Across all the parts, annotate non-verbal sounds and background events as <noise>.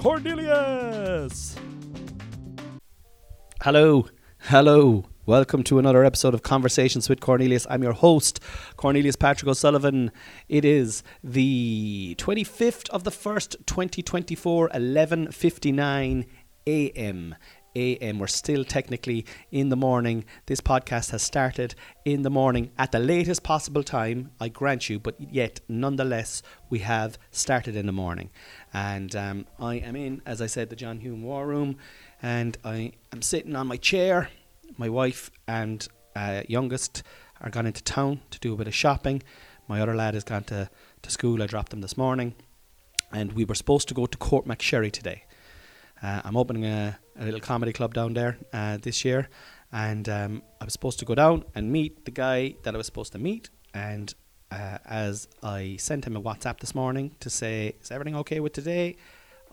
Cornelius. Hello, hello. Welcome to another episode of Conversations with Cornelius. I'm your host, Cornelius Patrick O'Sullivan. It is the 25th of the 1st, 2024, 11:59 a.m. a.m. We're still technically in the morning. This podcast has started in the morning at the latest possible time, I grant you, but yet nonetheless, we have started in the morning. And um, I am in, as I said, the John Hume War Room, and I am sitting on my chair. My wife and uh, youngest are gone into town to do a bit of shopping. My other lad has gone to, to school. I dropped him this morning. And we were supposed to go to Courtmacsherry today. Uh, I'm opening a, a, little comedy club down there uh, this year, and um, I was supposed to go down and meet the guy that I was supposed to meet. And uh, as I sent him a WhatsApp this morning to say, "Is everything okay with today?"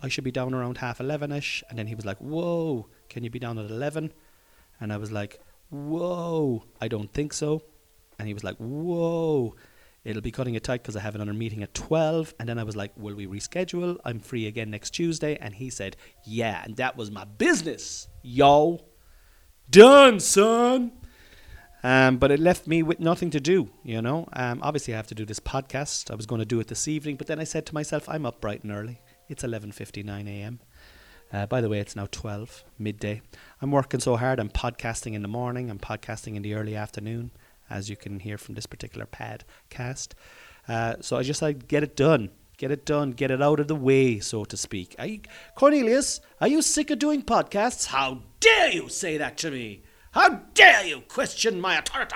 I should be down around half eleven ish, and then he was like, "Whoa, can you be down at 11? And I was like, "Whoa, I don't think so." And he was like, "Whoa." It'll be cutting it tight because I have another meeting at 12. And then I was like, Will we reschedule? I'm free again next Tuesday. And he said, Yeah. And that was my business. Yo. Done, son. Um, but it left me with nothing to do, you know. Um, obviously, I have to do this podcast. I was going to do it this evening, but then I said to myself, I'm up bright and early. It's 11:59 a.m. Uh, by the way, it's now 12 midday. I'm working so hard. I'm podcasting in the morning. I'm podcasting in the early afternoon, as you can hear from this particular podcast. Uh, so I just like get it done, get it done, get it out of the way, so to speak. Cornelius, are you sick of doing podcasts? How dare you say that to me? How dare you question my authority?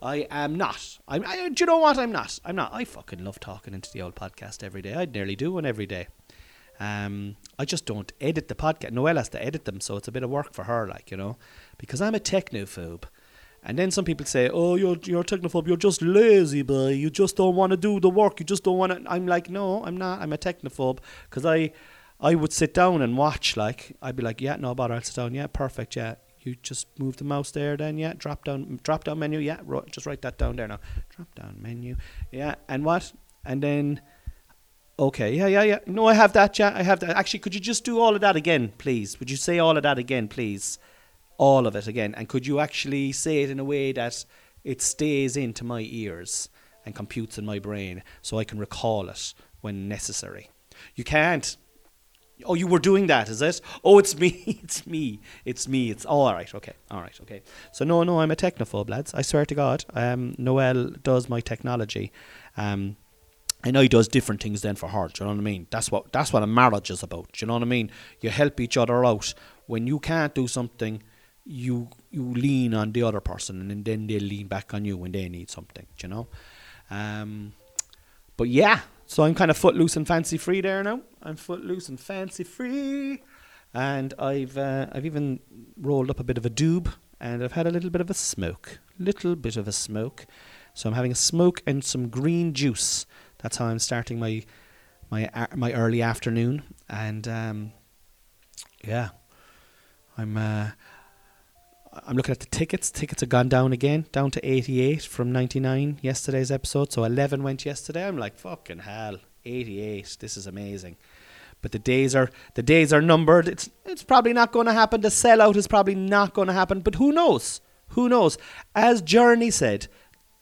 I am not. I'm, I, do you know what? I'm not. I'm not. I fucking love talking into the old podcast every day. I nearly do one every day. Um, I just don't edit the podcast. Noelle has to edit them, so it's a bit of work for her, like you know, because I'm a technophobe. And then some people say, "Oh, you're you're a technophobe. You're just lazy, boy. You just don't want to do the work. You just don't want to." I'm like, no, I'm not. I'm a technophobe because I, I would sit down and watch. Like I'd be like, yeah, no bother. I'll sit down. Yeah, perfect. Yeah, you just move the mouse there. Then yeah, drop down, drop down menu. Yeah, ro- just write that down there now. Drop down menu. Yeah, and what? And then. Okay, yeah, yeah, yeah. No, I have that, yeah, I have that. Actually, could you just do all of that again, please? Would you say all of that again, please? All of it again? And could you actually say it in a way that it stays into my ears and computes in my brain so I can recall it when necessary? You can't. Oh, you were doing that, is it? Oh, it's me. <laughs> It's me. It's me. It's all right. Okay. All right. Okay. So no, no, I'm a technophobe, lads. I swear to God. Um, Noelle does my technology. Um, I know he does different things then for her. Do you know what I mean? That's what that's what a marriage is about. Do you know what I mean? You help each other out when you can't do something you you lean on the other person and then they lean back on you when they need something, you know. Um, but yeah, so I'm kind of footloose and fancy free there now. I'm footloose and fancy free, and I've uh, I've even rolled up a bit of a doob and I've had a little bit of a smoke, little bit of a smoke. So I'm having a smoke and some green juice. That's how I'm starting my my my early afternoon, and um, yeah, I'm. Uh, I'm looking at the tickets. Tickets have gone down again, down to 88 from 99 yesterday's episode. So 11 went yesterday. I'm like, fucking hell, 88. This is amazing. But the days are the days are numbered. It's it's probably not going to happen. The sellout is probably not going to happen. But who knows? Who knows? As Journey said,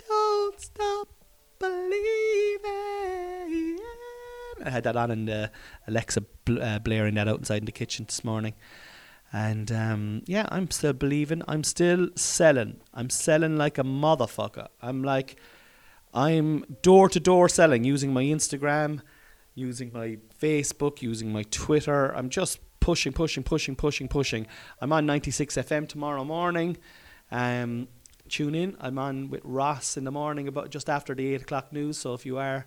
"Don't stop believing." I had that on and the Alexa uh, blaring that outside in the kitchen this morning. And um, yeah, I'm still believing. I'm still selling. I'm selling like a motherfucker. I'm like, I'm door to door selling using my Instagram, using my Facebook, using my Twitter. I'm just pushing, pushing, pushing, pushing, pushing. I'm on 96 FM tomorrow morning. Um, tune in. I'm on with Ross in the morning about just after the eight o'clock news. So if you are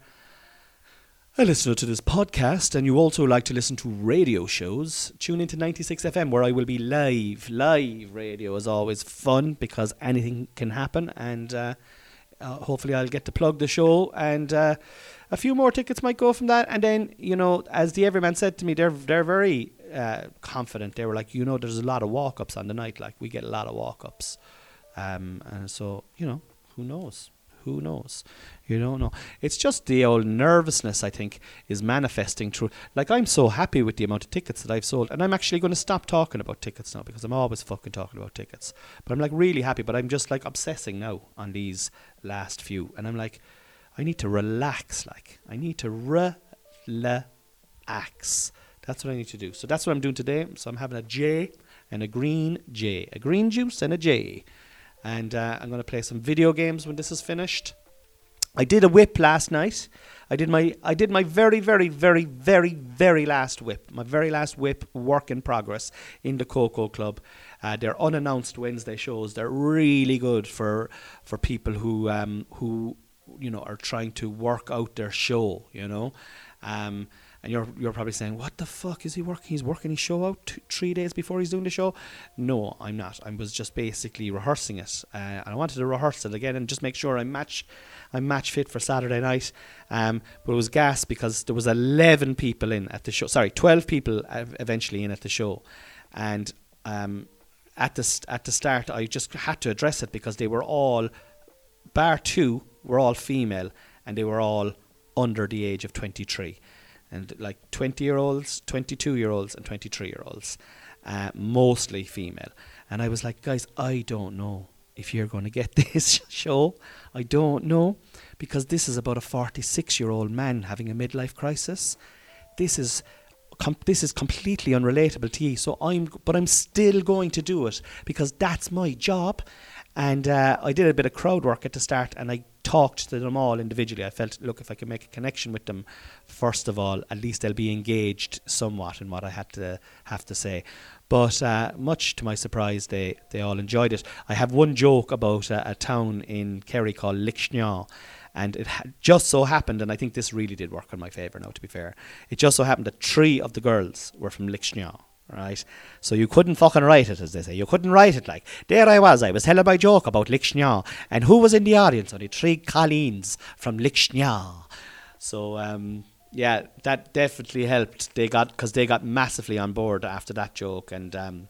a listener to this podcast and you also like to listen to radio shows, tune into 96 FM where I will be live. Live radio is always fun because anything can happen and uh, uh, hopefully I'll get to plug the show and uh, a few more tickets might go from that. And then, you know, as the Everyman said to me, they're, they're very uh, confident. They were like, you know, there's a lot of walk ups on the night. Like, we get a lot of walk ups. Um, and so, you know, who knows? Who knows? You don't know. It's just the old nervousness, I think, is manifesting through. Like, I'm so happy with the amount of tickets that I've sold. And I'm actually going to stop talking about tickets now because I'm always fucking talking about tickets. But I'm like really happy. But I'm just like obsessing now on these last few. And I'm like, I need to relax. Like, I need to relax. That's what I need to do. So that's what I'm doing today. So I'm having a J and a green J. A green juice and a J and uh, I'm going to play some video games when this is finished. I did a whip last night. I did my I did my very very very very very last whip. My very last whip work in progress in the Coco Club. Uh, they're unannounced Wednesday shows. They're really good for for people who um, who you know are trying to work out their show. You know. Um, and you're you're probably saying, "What the fuck is he working? He's working his show out three days before he's doing the show." No, I'm not. I was just basically rehearsing it, uh, and I wanted to rehearse it again and just make sure I match, I'm match fit for Saturday night. Um, but it was gas because there was 11 people in at the show. Sorry, 12 people eventually in at the show, and um, at the st- at the start, I just had to address it because they were all, bar two, were all female, and they were all under the age of 23 and like 20 year olds, 22 year olds, and 23 year olds, uh, mostly female. And I was like, guys, I don't know if you're going to get <laughs> this show. I don't know because this is about a 46 year old man having a midlife crisis. This is. Com- this is completely unrelatable to you, so I'm, but I'm still going to do it because that's my job, and uh, I did a bit of crowd work at the start, and I talked to them all individually. I felt, look, if I can make a connection with them, first of all, at least they'll be engaged somewhat in what I had to have to say. But uh, much to my surprise, they, they all enjoyed it. I have one joke about a, town in Kerry called Lixnaw, and it ha- just so happened, and I think this really did work in my favour now, to be fair. It just so happened that three of the girls were from Lixnaw right? So you couldn't fucking write it, as they say. You couldn't write it like, there I was, I was telling my joke about Lixnaw, and who was in the audience? Only three Colleens from Lixnaw. So, um, yeah, that definitely helped. They got, because they got massively on board after that joke, and um,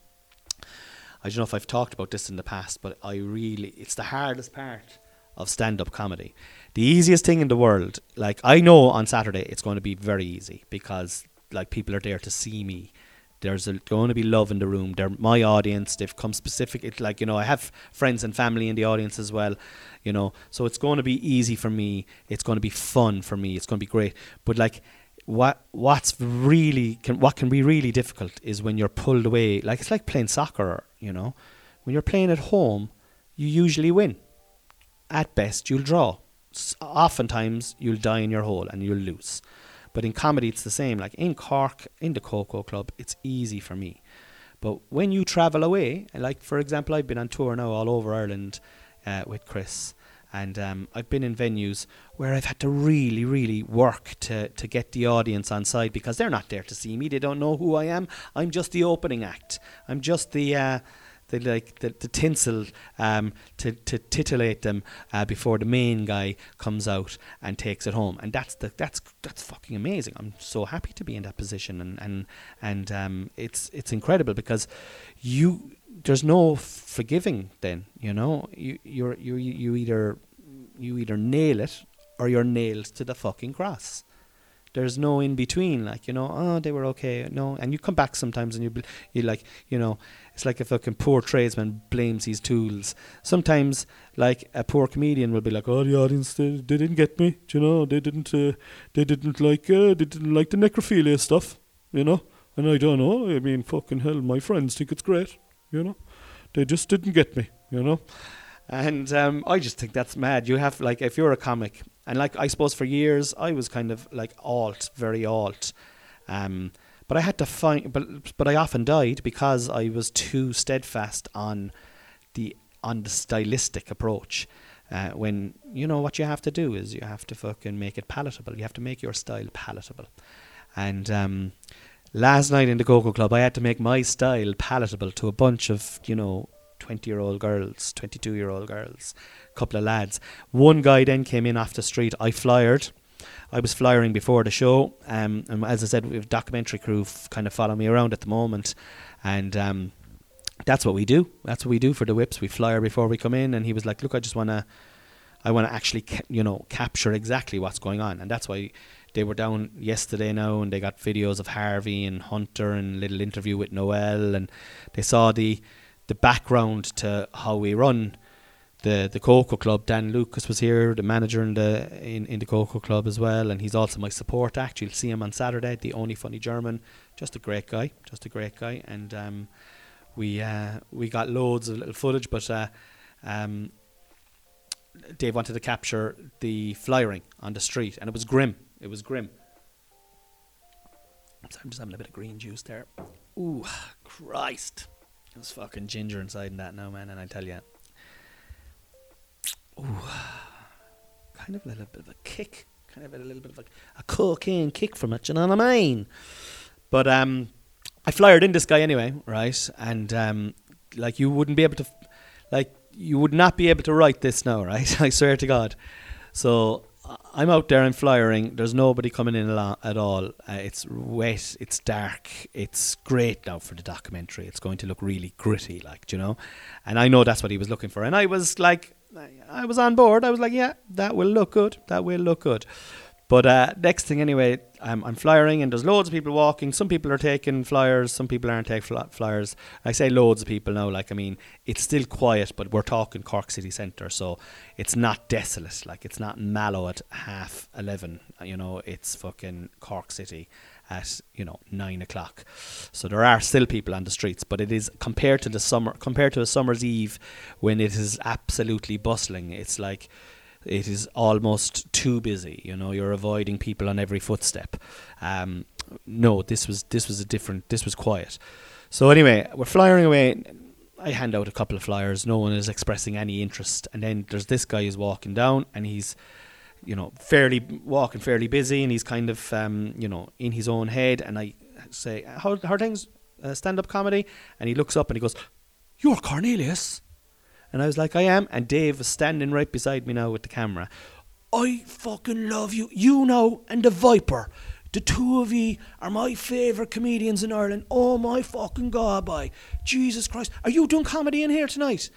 I don't know if I've talked about this in the past, but I really, it's the hardest part of stand up comedy. The easiest thing in the world, like, I know on Saturday it's going to be very easy because, like, people are there to see me there's a, going to be love in the room. They're my audience. They've come specific. It's like you know, I have friends and family in the audience as well. You know, so it's going to be easy for me. It's going to be fun for me. It's going to be great. But like, what what's really can what can be really difficult is when you're pulled away. Like it's like playing soccer. You know, when you're playing at home, you usually win. At best, you'll draw. S- oftentimes, you'll die in your hole and you'll lose. But in comedy, it's the same. Like in Cork, in the Coco Club, it's easy for me. But when you travel away, like for example, I've been on tour now all over Ireland uh, with Chris, and um, I've been in venues where I've had to really, really work to to get the audience on side because they're not there to see me. They don't know who I am. I'm just the opening act. I'm just the. Uh, the like the, the tinsel um, to to titillate them uh, before the main guy comes out and takes it home, and that's the that's that's fucking amazing. I'm so happy to be in that position, and and and um, it's it's incredible because you there's no forgiving. Then you know you you're you you either you either nail it or you're nailed to the fucking cross there's no in between like you know oh they were okay. No and you come back sometimes and you you like you know it's like a fucking poor tradesman blames his tools. Sometimes like a poor comedian will be like oh the audience they, they didn't get me you know? They didn't uh, they didn't like uh, they didn't like the necrophilia stuff you know? And I don't know I mean fucking hell my friends think it's great you know? They just didn't get me you know? And um, I just think that's mad. You have like if you're a comic and like I suppose for years I was kind of like alt, very alt. Um, but I had to find, but but I often died because I was too steadfast on the on the stylistic approach. Uh, when you know what you have to do is you have to fucking make it palatable. You have to make your style palatable. And um, last night in the Coco Club, I had to make my style palatable to a bunch of you know 20 year old girls, 22 year old girls, couple of lads. One guy then came in off the street. I flyered. I was flyering before the show. Um, and as I said, we have documentary crew f- kind of follow me around at the moment. And um, that's what we do. That's what we do for the whips. We flyer before we come in. And he was like, look, I just want to. I want to actually, ca- you know, capture exactly what's going on, and that's why they were down yesterday now, and they got videos of Harvey and Hunter and little interview with Noelle, and they saw the the background to how we run the the Coco Club. Dan Lucas was here, the manager in the in, in the Coco Club as well, and he's also my support act. You'll see him on Saturday. The only funny German, just a great guy, just a great guy, and um, we uh, we got loads of little footage, but. Uh, um, Dave wanted to capture the flyering on the street, and it was grim. It was grim. So I'm just having a bit of green juice there. Ooh, <sighs> Christ. There's fucking ginger inside in that now, man, and I tell you. Ooh, kind of a little bit of a kick. Kind of a little bit of a, a cocaine kick from it, you know what I mean? But um, I flyered in this guy anyway, right? And um, like you wouldn't be able to, like you would not be able to write this now, right? <laughs> I swear to God. So I'm out there and flyering. There's nobody coming in at all. Uh, it's wet. It's dark. It's great now for the documentary. It's going to look really gritty, like you know. And I know that's what he was looking for. And I was like, I was on board. I was like, yeah, that will look good. That will look good. But uh, next thing, anyway, I'm, I'm flyering and there's loads of people walking. Some people are taking flyers, some people aren't taking flyers. I say loads of people now, like, I mean, it's still quiet, but we're talking Cork City Centre, so it's not desolate. Like, it's not Mallow at half 11, you know, it's fucking Cork City at, you know, 9 o'clock. So there are still people on the streets, but it is, compared to the summer, compared to a summer's eve when it is absolutely bustling, it's like, it is almost too busy. You know, you're avoiding people on every footstep. Um, no, this was this was a different. This was quiet. So anyway, we're flying away. I hand out a couple of flyers. No one is expressing any interest, and then there's this guy who's walking down, and he's, you know, fairly walking fairly busy, and he's kind of, um, you know, in his own head. And I say, "How, how things? Uh, stand up comedy?" And he looks up and he goes, "You're Cornelius." And I was like, I am. And Dave was standing right beside me now with the camera. I fucking love you. You know, and the Viper. The two of you are my favourite comedians in Ireland. Oh my fucking god, boy. Jesus Christ. Are you doing comedy in here tonight?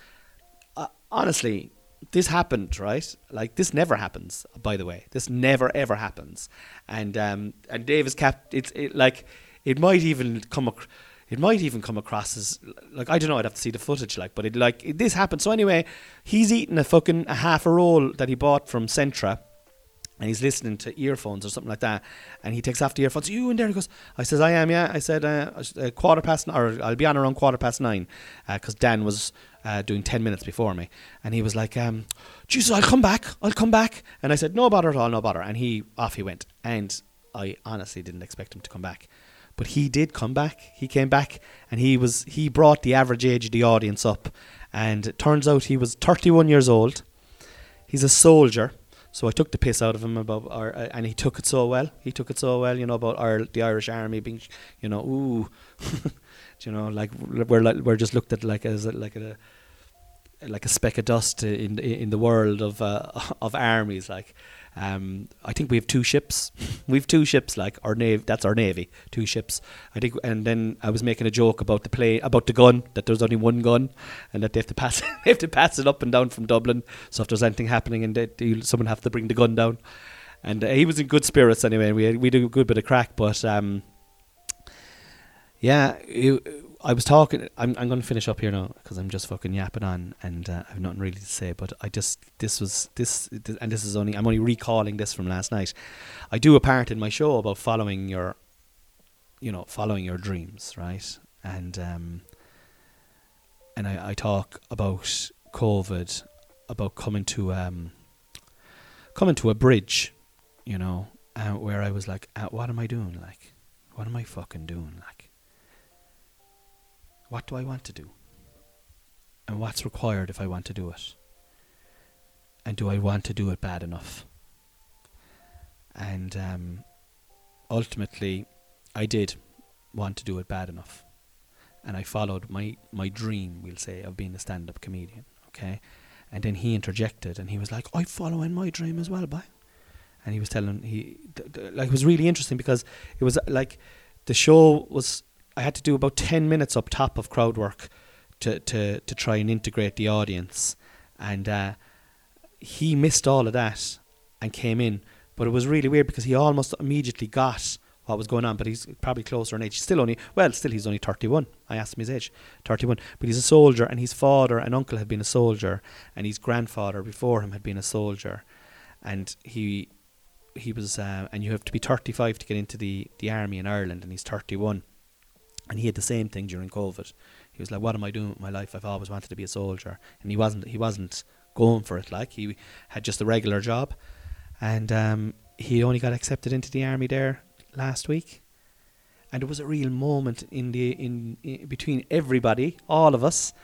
Uh, honestly, this happened, right? Like this never happens, by the way. This never ever happens. And um and Dave is kept it's it, like it might even come across it might even come across as like I don't know. I'd have to see the footage, like, but it like it, this happened. So anyway, he's eating a fucking a half a roll that he bought from Centra, and he's listening to earphones or something like that. And he takes off the earphones. You in there? He goes. I says I am. Yeah. I said uh, uh, quarter past or I'll be on around quarter past nine, because uh, Dan was. Uh, doing 10 minutes before me and he was like um, Jesus I'll come back I'll come back and I said no bother at all no bother and he off he went and I honestly didn't expect him to come back but he did come back. He came back and he was he brought the average age of the audience up. And it turns out he was 31 years old. He's a soldier. So I took the piss out of him about our, uh, and he took it so well. He took it so well, you know, about our the Irish Army being, you know, ooh, <laughs> you know, like we're like, we're just looked at like as a, like a like a speck of dust in in the world of uh, <laughs> of armies, like. Um, I think we have two ships. <laughs> we have two ships, like our navy. That's our navy, two ships. I think. And then I was making a joke about the play, about the gun, that there's only one gun, and that they have to pass, <laughs> they have to pass it up and down from Dublin. So if there's anything happening, and they, someone have to bring the gun down. And uh, he was in good spirits anyway. We we did a good bit of crack, but um, yeah, it, I was talking. I'm I'm going to finish up here now because I'm just fucking yapping on, and uh, I've nothing really to say. But I just this was this, this, and this is only I'm only recalling this from last night. I do a part in my show about following your, you know, following your dreams, right? And um, and I, I talk about COVID, about coming to um, coming to a bridge, you know, uh, where I was like, uh, what am I doing? Like, what am I fucking doing? Like what do I want to do? And what's required if I want to do it? and do I want to do it bad enough? And um, ultimately, I did want to do it bad enough, and I followed my my dream, we'll say, of being a stand-up comedian. Okay, and then he interjected, and he was like, "I'm following my dream as well, boy." And he was telling he th- th- like it was really interesting because it was like the show was I had to do about ten minutes up top of crowd work to to to try and integrate the audience, and uh, he missed all of that and came in. But it was really weird because he almost immediately got what was going on. But he's probably closer in age. Still only well, still he's only thirty one. I asked him his age, thirty one. But he's a soldier, and his father and uncle had been a soldier, and his grandfather before him had been a soldier, and he he was uh, and you have to be 35 to get into the the army in Ireland and he's 31 and he had the same thing during covid. He was like what am i doing with my life? I've always wanted to be a soldier. And he wasn't he wasn't going for it. Like he had just a regular job. And um, he only got accepted into the army there last week. And it was a real moment in the in, in between everybody all of us.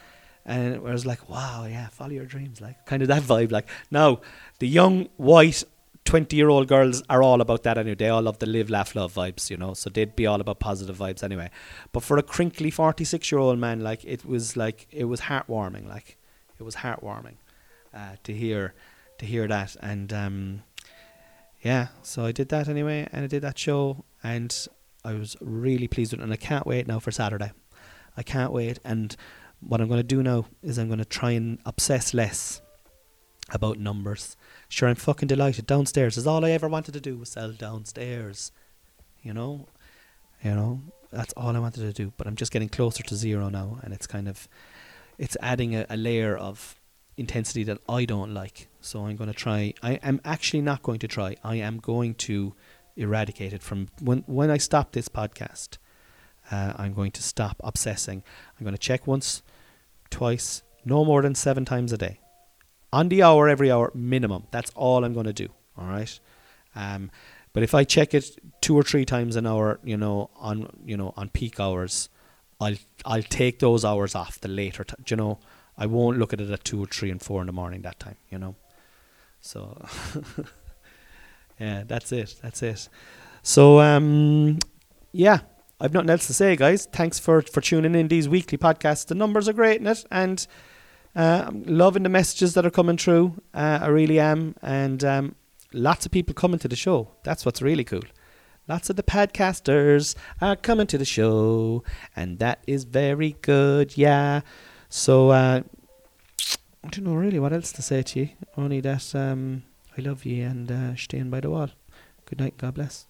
And it was like wow yeah follow your dreams. Like kind of that <laughs> vibe. Like now the young white 20 year old girls are all about that anyway. They all love the live, laugh, love vibes, you know. So they'd be all about positive vibes anyway. But for a crinkly 46 year old man, like, it was like, it was heartwarming. Like, it was heartwarming uh, to hear, to hear that. And, um, yeah, so I did that anyway. And I did that show. And I was really pleased with it. And I can't wait now for Saturday. I can't wait. And what I'm going to do now is I'm going to try and obsess less about numbers Sure, I'm fucking delighted. Downstairs is all I ever wanted to do was sell downstairs. You know, you know that's all I wanted to do. But I'm just getting closer to zero now, and it's kind of it's adding a, a layer of intensity that I don't like. So I'm going to try. I am actually not going to try. I am going to eradicate it from when when I stop this podcast. Uh, I'm going to stop obsessing. I'm going to check once, twice, no more than seven times a day on the hour every hour minimum. That's all I'm going to do. All right. Um, but if I check it two or three times an hour, you know, on you know on peak hours, I'll I'll take those hours off the later. T- you know, I won't look at it at two or three and four in the morning that time. You know, so <laughs> yeah, that's it. That's it. So um, yeah, I've nothing else to say, guys. Thanks for for tuning in these weekly podcasts. The numbers are great in it, and I'm loving the messages that are coming through. Uh, I really am. And um, lots of people coming to the show. That's what's really cool. Lots of the podcasters are coming to the show. And that is very good. Yeah. So, uh, I don't know really what else to say to you. Only that um, I love you and uh, staying by the wall. Good night. God bless.